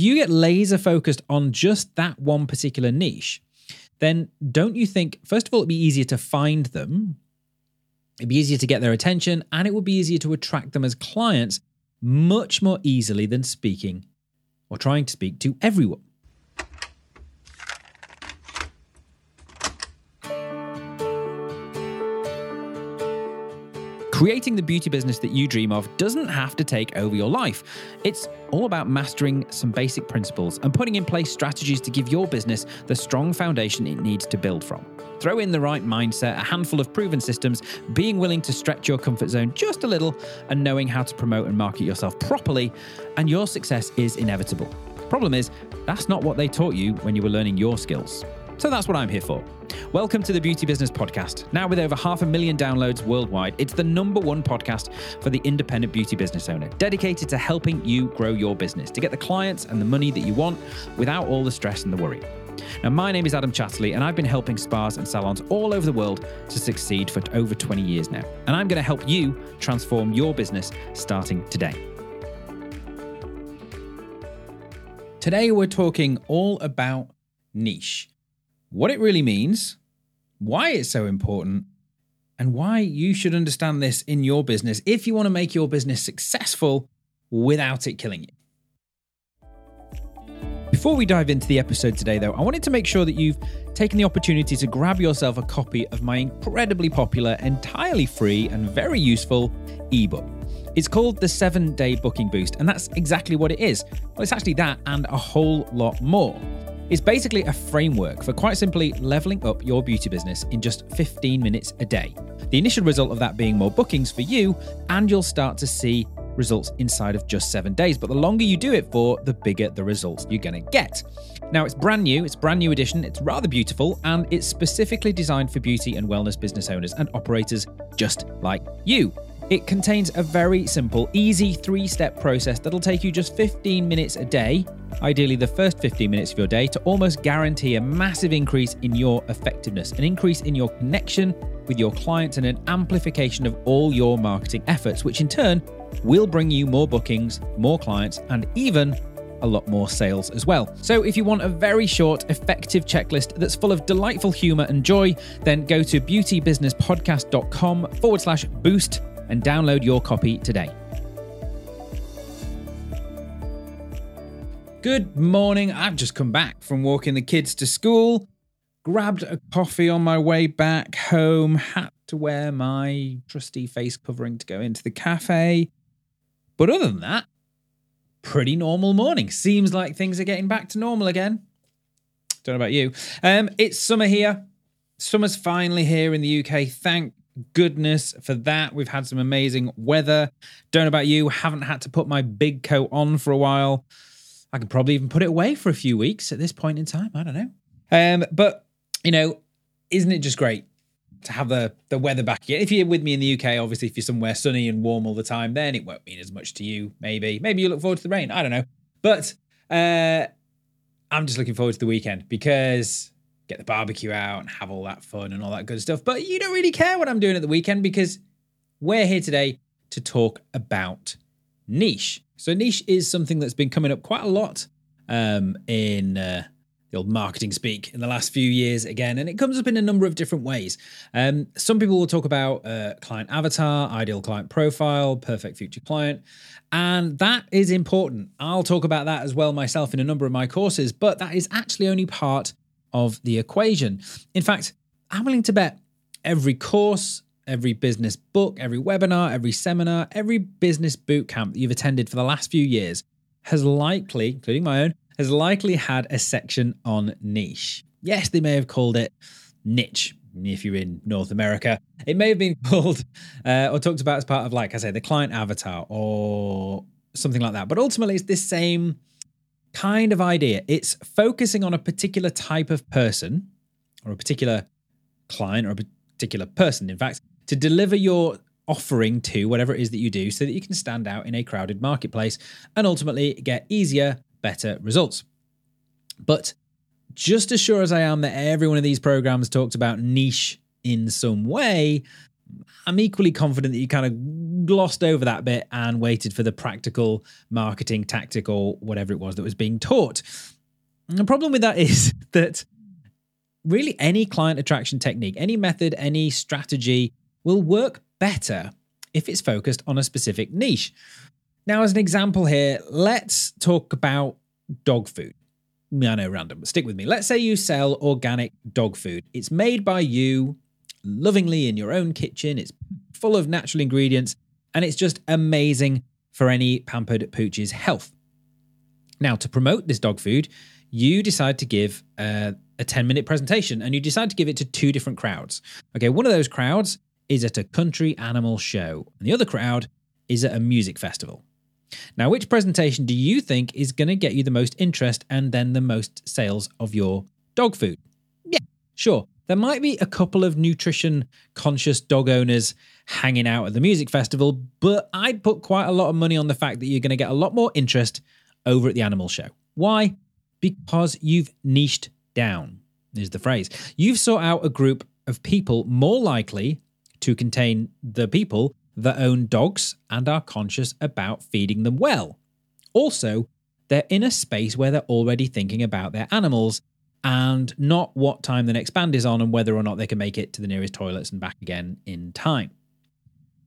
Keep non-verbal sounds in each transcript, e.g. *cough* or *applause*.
if you get laser focused on just that one particular niche, then don't you think, first of all, it'd be easier to find them, it'd be easier to get their attention, and it would be easier to attract them as clients much more easily than speaking or trying to speak to everyone. Creating the beauty business that you dream of doesn't have to take over your life. It's all about mastering some basic principles and putting in place strategies to give your business the strong foundation it needs to build from. Throw in the right mindset, a handful of proven systems, being willing to stretch your comfort zone just a little, and knowing how to promote and market yourself properly, and your success is inevitable. Problem is, that's not what they taught you when you were learning your skills. So that's what I'm here for. Welcome to the Beauty Business Podcast. Now, with over half a million downloads worldwide, it's the number one podcast for the independent beauty business owner, dedicated to helping you grow your business, to get the clients and the money that you want without all the stress and the worry. Now, my name is Adam Chatterley, and I've been helping spas and salons all over the world to succeed for over 20 years now. And I'm going to help you transform your business starting today. Today, we're talking all about niche what it really means, why it's so important, and why you should understand this in your business if you want to make your business successful without it killing you. Before we dive into the episode today, though, I wanted to make sure that you've taken the opportunity to grab yourself a copy of my incredibly popular, entirely free, and very useful ebook. It's called the Seven Day Booking Boost, and that's exactly what it is. Well, it's actually that and a whole lot more. It's basically a framework for quite simply leveling up your beauty business in just 15 minutes a day. The initial result of that being more bookings for you, and you'll start to see results inside of just seven days. But the longer you do it for, the bigger the results you're going to get. Now, it's brand new, it's brand new edition, it's rather beautiful, and it's specifically designed for beauty and wellness business owners and operators just like you. It contains a very simple, easy three step process that'll take you just 15 minutes a day, ideally the first 15 minutes of your day, to almost guarantee a massive increase in your effectiveness, an increase in your connection with your clients, and an amplification of all your marketing efforts, which in turn will bring you more bookings, more clients, and even a lot more sales as well. So, if you want a very short, effective checklist that's full of delightful humor and joy, then go to beautybusinesspodcast.com forward slash boost and download your copy today. Good morning. I've just come back from walking the kids to school, grabbed a coffee on my way back home, had to wear my trusty face covering to go into the cafe. But other than that, pretty normal morning. Seems like things are getting back to normal again. Don't know about you. Um, it's summer here. Summer's finally here in the UK. Thank goodness for that. We've had some amazing weather. Don't know about you, haven't had to put my big coat on for a while. I could probably even put it away for a few weeks at this point in time. I don't know. Um, but you know, isn't it just great to have the the weather back again? If you're with me in the UK, obviously, if you're somewhere sunny and warm all the time, then it won't mean as much to you. Maybe, maybe you look forward to the rain. I don't know. But uh, I'm just looking forward to the weekend because get the barbecue out and have all that fun and all that good stuff. But you don't really care what I'm doing at the weekend because we're here today to talk about niche. So, niche is something that's been coming up quite a lot um, in uh, the old marketing speak in the last few years again, and it comes up in a number of different ways. Um, some people will talk about uh, client avatar, ideal client profile, perfect future client, and that is important. I'll talk about that as well myself in a number of my courses, but that is actually only part of the equation. In fact, I'm willing to bet every course, every business book, every webinar, every seminar, every business boot camp that you've attended for the last few years has likely, including my own, has likely had a section on niche. Yes, they may have called it niche if you're in North America. It may have been *laughs* called uh, or talked about as part of, like I say, the client avatar or something like that. But ultimately, it's this same kind of idea. It's focusing on a particular type of person or a particular client or a particular person, in fact, to deliver your offering to whatever it is that you do so that you can stand out in a crowded marketplace and ultimately get easier, better results. But just as sure as I am that every one of these programs talked about niche in some way, I'm equally confident that you kind of glossed over that bit and waited for the practical marketing tactic or whatever it was that was being taught. And the problem with that is *laughs* that really any client attraction technique, any method, any strategy will work better if it's focused on a specific niche. Now, as an example here, let's talk about dog food. I know, random, but stick with me. Let's say you sell organic dog food. It's made by you lovingly in your own kitchen. It's full of natural ingredients, and it's just amazing for any pampered pooch's health. Now, to promote this dog food, you decide to give uh, a, a 10 minute presentation and you decide to give it to two different crowds. Okay, one of those crowds is at a country animal show, and the other crowd is at a music festival. Now, which presentation do you think is going to get you the most interest and then the most sales of your dog food? Yeah, sure. There might be a couple of nutrition conscious dog owners hanging out at the music festival, but I'd put quite a lot of money on the fact that you're going to get a lot more interest over at the animal show. Why? Because you've niched down, is the phrase. You've sought out a group of people more likely to contain the people that own dogs and are conscious about feeding them well. Also, they're in a space where they're already thinking about their animals and not what time the next band is on and whether or not they can make it to the nearest toilets and back again in time.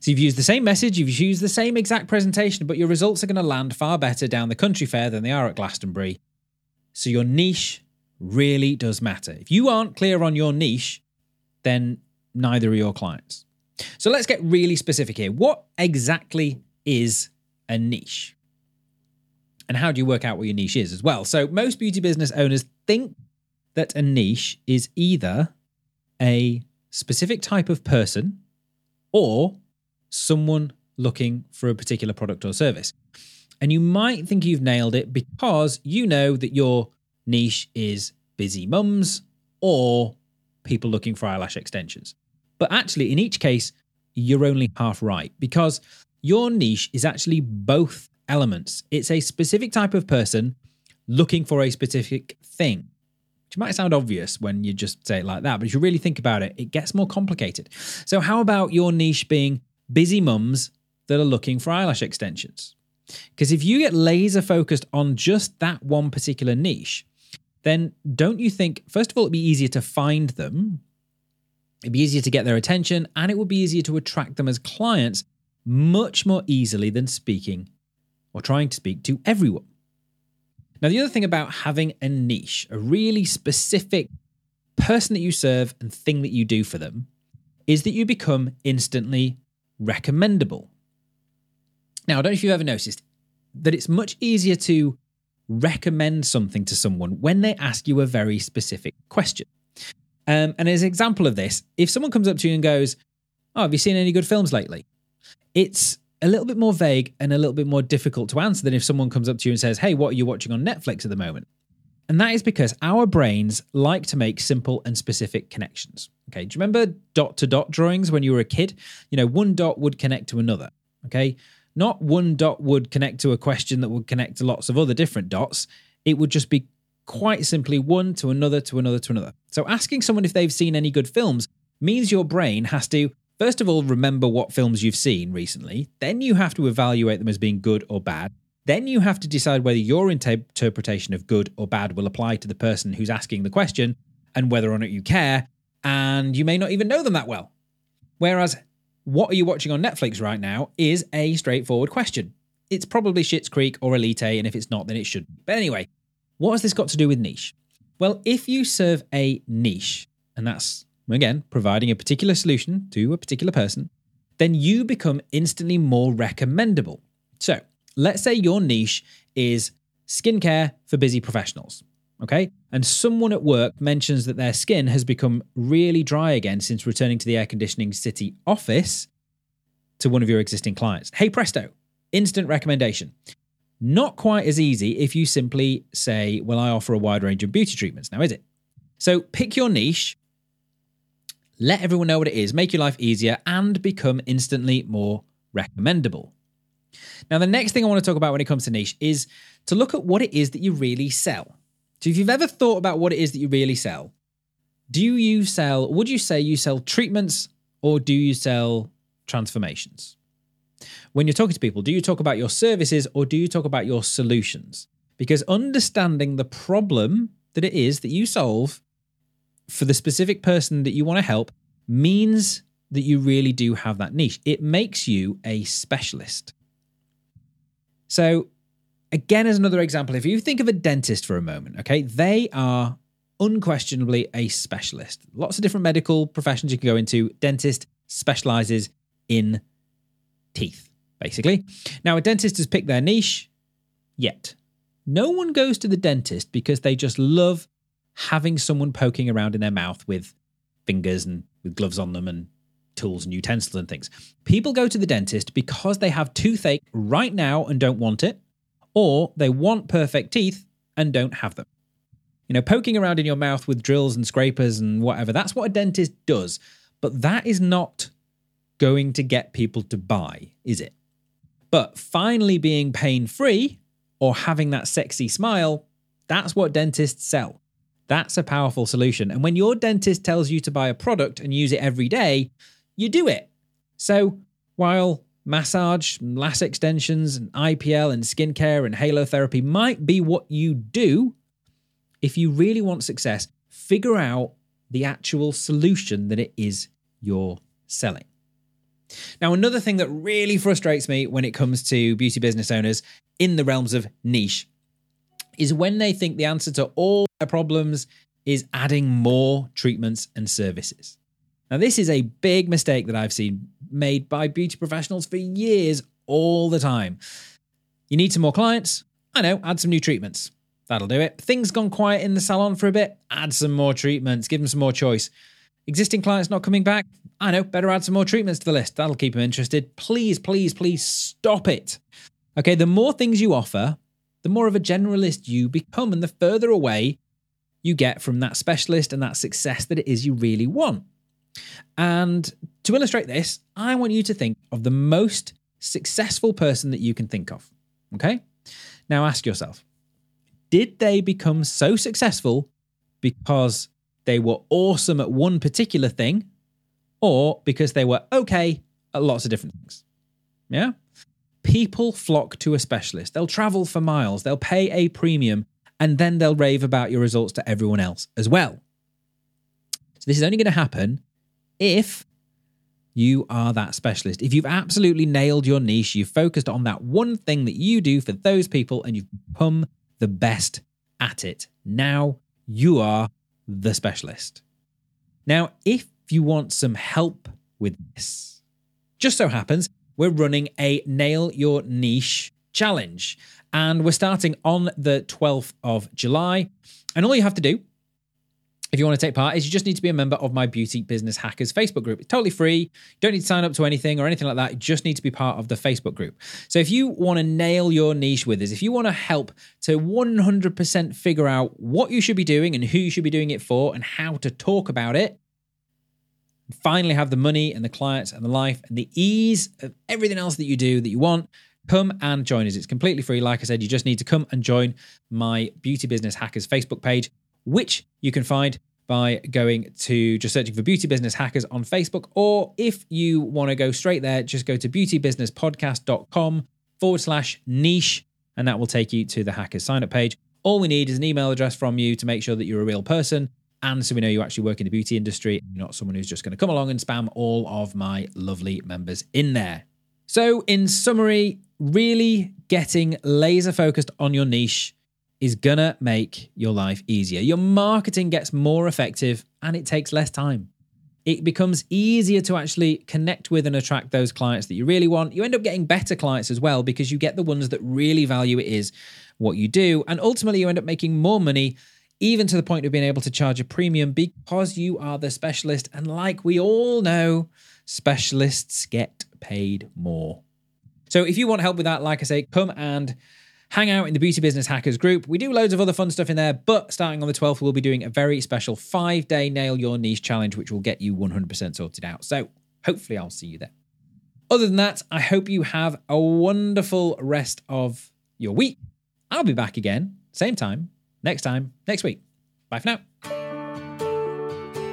So you've used the same message, you've used the same exact presentation, but your results are going to land far better down the country fair than they are at Glastonbury. So your niche really does matter. If you aren't clear on your niche, then neither are your clients. So let's get really specific here. What exactly is a niche? And how do you work out what your niche is as well? So most beauty business owners think that a niche is either a specific type of person or someone looking for a particular product or service. And you might think you've nailed it because you know that your niche is busy mums or people looking for eyelash extensions. But actually, in each case, you're only half right because your niche is actually both elements. It's a specific type of person looking for a specific thing, which might sound obvious when you just say it like that, but if you really think about it, it gets more complicated. So, how about your niche being busy mums that are looking for eyelash extensions? Because if you get laser focused on just that one particular niche, then don't you think, first of all, it'd be easier to find them It'd be easier to get their attention and it would be easier to attract them as clients much more easily than speaking or trying to speak to everyone. Now, the other thing about having a niche, a really specific person that you serve and thing that you do for them, is that you become instantly recommendable. Now, I don't know if you've ever noticed that it's much easier to recommend something to someone when they ask you a very specific question. Um, and as an example of this, if someone comes up to you and goes, Oh, have you seen any good films lately? It's a little bit more vague and a little bit more difficult to answer than if someone comes up to you and says, Hey, what are you watching on Netflix at the moment? And that is because our brains like to make simple and specific connections. Okay. Do you remember dot to dot drawings when you were a kid? You know, one dot would connect to another. Okay. Not one dot would connect to a question that would connect to lots of other different dots. It would just be quite simply one to another to another to another. So asking someone if they've seen any good films means your brain has to, first of all, remember what films you've seen recently. Then you have to evaluate them as being good or bad. Then you have to decide whether your interpretation of good or bad will apply to the person who's asking the question and whether or not you care. And you may not even know them that well. Whereas, what are you watching on Netflix right now is a straightforward question. It's probably Schitt's Creek or Elite, and if it's not, then it should. But anyway, what has this got to do with niche? Well, if you serve a niche, and that's, again, providing a particular solution to a particular person, then you become instantly more recommendable. So let's say your niche is skincare for busy professionals. Okay. And someone at work mentions that their skin has become really dry again since returning to the air conditioning city office to one of your existing clients. Hey, presto, instant recommendation. Not quite as easy if you simply say, Well, I offer a wide range of beauty treatments. Now, is it? So pick your niche, let everyone know what it is, make your life easier, and become instantly more recommendable. Now, the next thing I want to talk about when it comes to niche is to look at what it is that you really sell. So, if you've ever thought about what it is that you really sell, do you sell, would you say you sell treatments or do you sell transformations? When you're talking to people, do you talk about your services or do you talk about your solutions? Because understanding the problem that it is that you solve for the specific person that you want to help means that you really do have that niche. It makes you a specialist. So, again, as another example, if you think of a dentist for a moment, okay, they are unquestionably a specialist. Lots of different medical professions you can go into. Dentist specializes in teeth, basically. Now, a dentist has picked their niche, yet no one goes to the dentist because they just love having someone poking around in their mouth with fingers and with gloves on them and tools and utensils and things. People go to the dentist because they have toothache right now and don't want it, or they want perfect teeth and don't have them. You know, poking around in your mouth with drills and scrapers and whatever, that's what a dentist does. But that is not going to get people to buy, is it? But finally being pain free or having that sexy smile, that's what dentists sell. That's a powerful solution. And when your dentist tells you to buy a product and use it every day, you do it. So while massage, lash extensions, and IPL and skincare and halo therapy might be what you do, if you really want success, figure out the actual solution that it is you're selling. Now, another thing that really frustrates me when it comes to beauty business owners in the realms of niche is when they think the answer to all their problems is adding more treatments and services. Now, this is a big mistake that I've seen made by beauty professionals for years, all the time. You need some more clients? I know, add some new treatments. That'll do it. Things gone quiet in the salon for a bit? Add some more treatments, give them some more choice. Existing clients not coming back? I know, better add some more treatments to the list. That'll keep them interested. Please, please, please stop it. Okay, the more things you offer, the more of a generalist you become, and the further away you get from that specialist and that success that it is you really want. And to illustrate this, I want you to think of the most successful person that you can think of. Okay? Now ask yourself did they become so successful because they were awesome at one particular thing or because they were okay at lots of different things? Yeah? People flock to a specialist. They'll travel for miles, they'll pay a premium, and then they'll rave about your results to everyone else as well. So, this is only going to happen if you are that specialist. If you've absolutely nailed your niche, you've focused on that one thing that you do for those people, and you've become the best at it. Now you are the specialist. Now, if you want some help with this, just so happens we're running a Nail Your Niche challenge. And we're starting on the 12th of July. And all you have to do, if you want to take part, is you just need to be a member of my Beauty Business Hackers Facebook group. It's totally free. You don't need to sign up to anything or anything like that. You just need to be part of the Facebook group. So if you want to nail your niche with us, if you want to help to 100% figure out what you should be doing and who you should be doing it for and how to talk about it, finally have the money and the clients and the life and the ease of everything else that you do that you want, come and join us. It's completely free. Like I said, you just need to come and join my Beauty Business Hackers Facebook page, which you can find by going to just searching for Beauty Business Hackers on Facebook. Or if you want to go straight there, just go to beautybusinesspodcast.com forward slash niche, and that will take you to the Hackers sign up page. All we need is an email address from you to make sure that you're a real person and so we know you actually work in the beauty industry, you're not someone who's just going to come along and spam all of my lovely members in there. So, in summary, really getting laser focused on your niche is gonna make your life easier. Your marketing gets more effective and it takes less time. It becomes easier to actually connect with and attract those clients that you really want. You end up getting better clients as well because you get the ones that really value it is what you do. And ultimately, you end up making more money even to the point of being able to charge a premium because you are the specialist. And like we all know, specialists get paid more. So if you want help with that, like I say, come and hang out in the Beauty Business Hackers group. We do loads of other fun stuff in there, but starting on the 12th, we'll be doing a very special five day nail your niche challenge, which will get you 100% sorted out. So hopefully, I'll see you there. Other than that, I hope you have a wonderful rest of your week. I'll be back again, same time, next time, next week. Bye for now.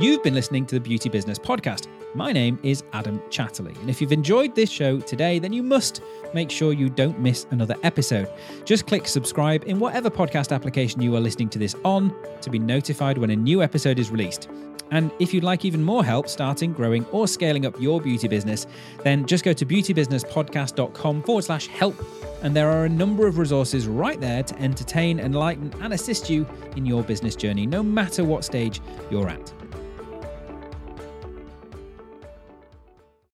You've been listening to the Beauty Business Podcast My name is Adam Chatterley, and if you've enjoyed this show today, then you must make sure you don't miss another episode. Just click subscribe in whatever podcast application you are listening to this on to be notified when a new episode is released. And if you'd like even more help starting, growing, or scaling up your beauty business, then just go to beautybusinesspodcast.com forward slash help. And there are a number of resources right there to entertain, enlighten, and assist you in your business journey, no matter what stage you're at.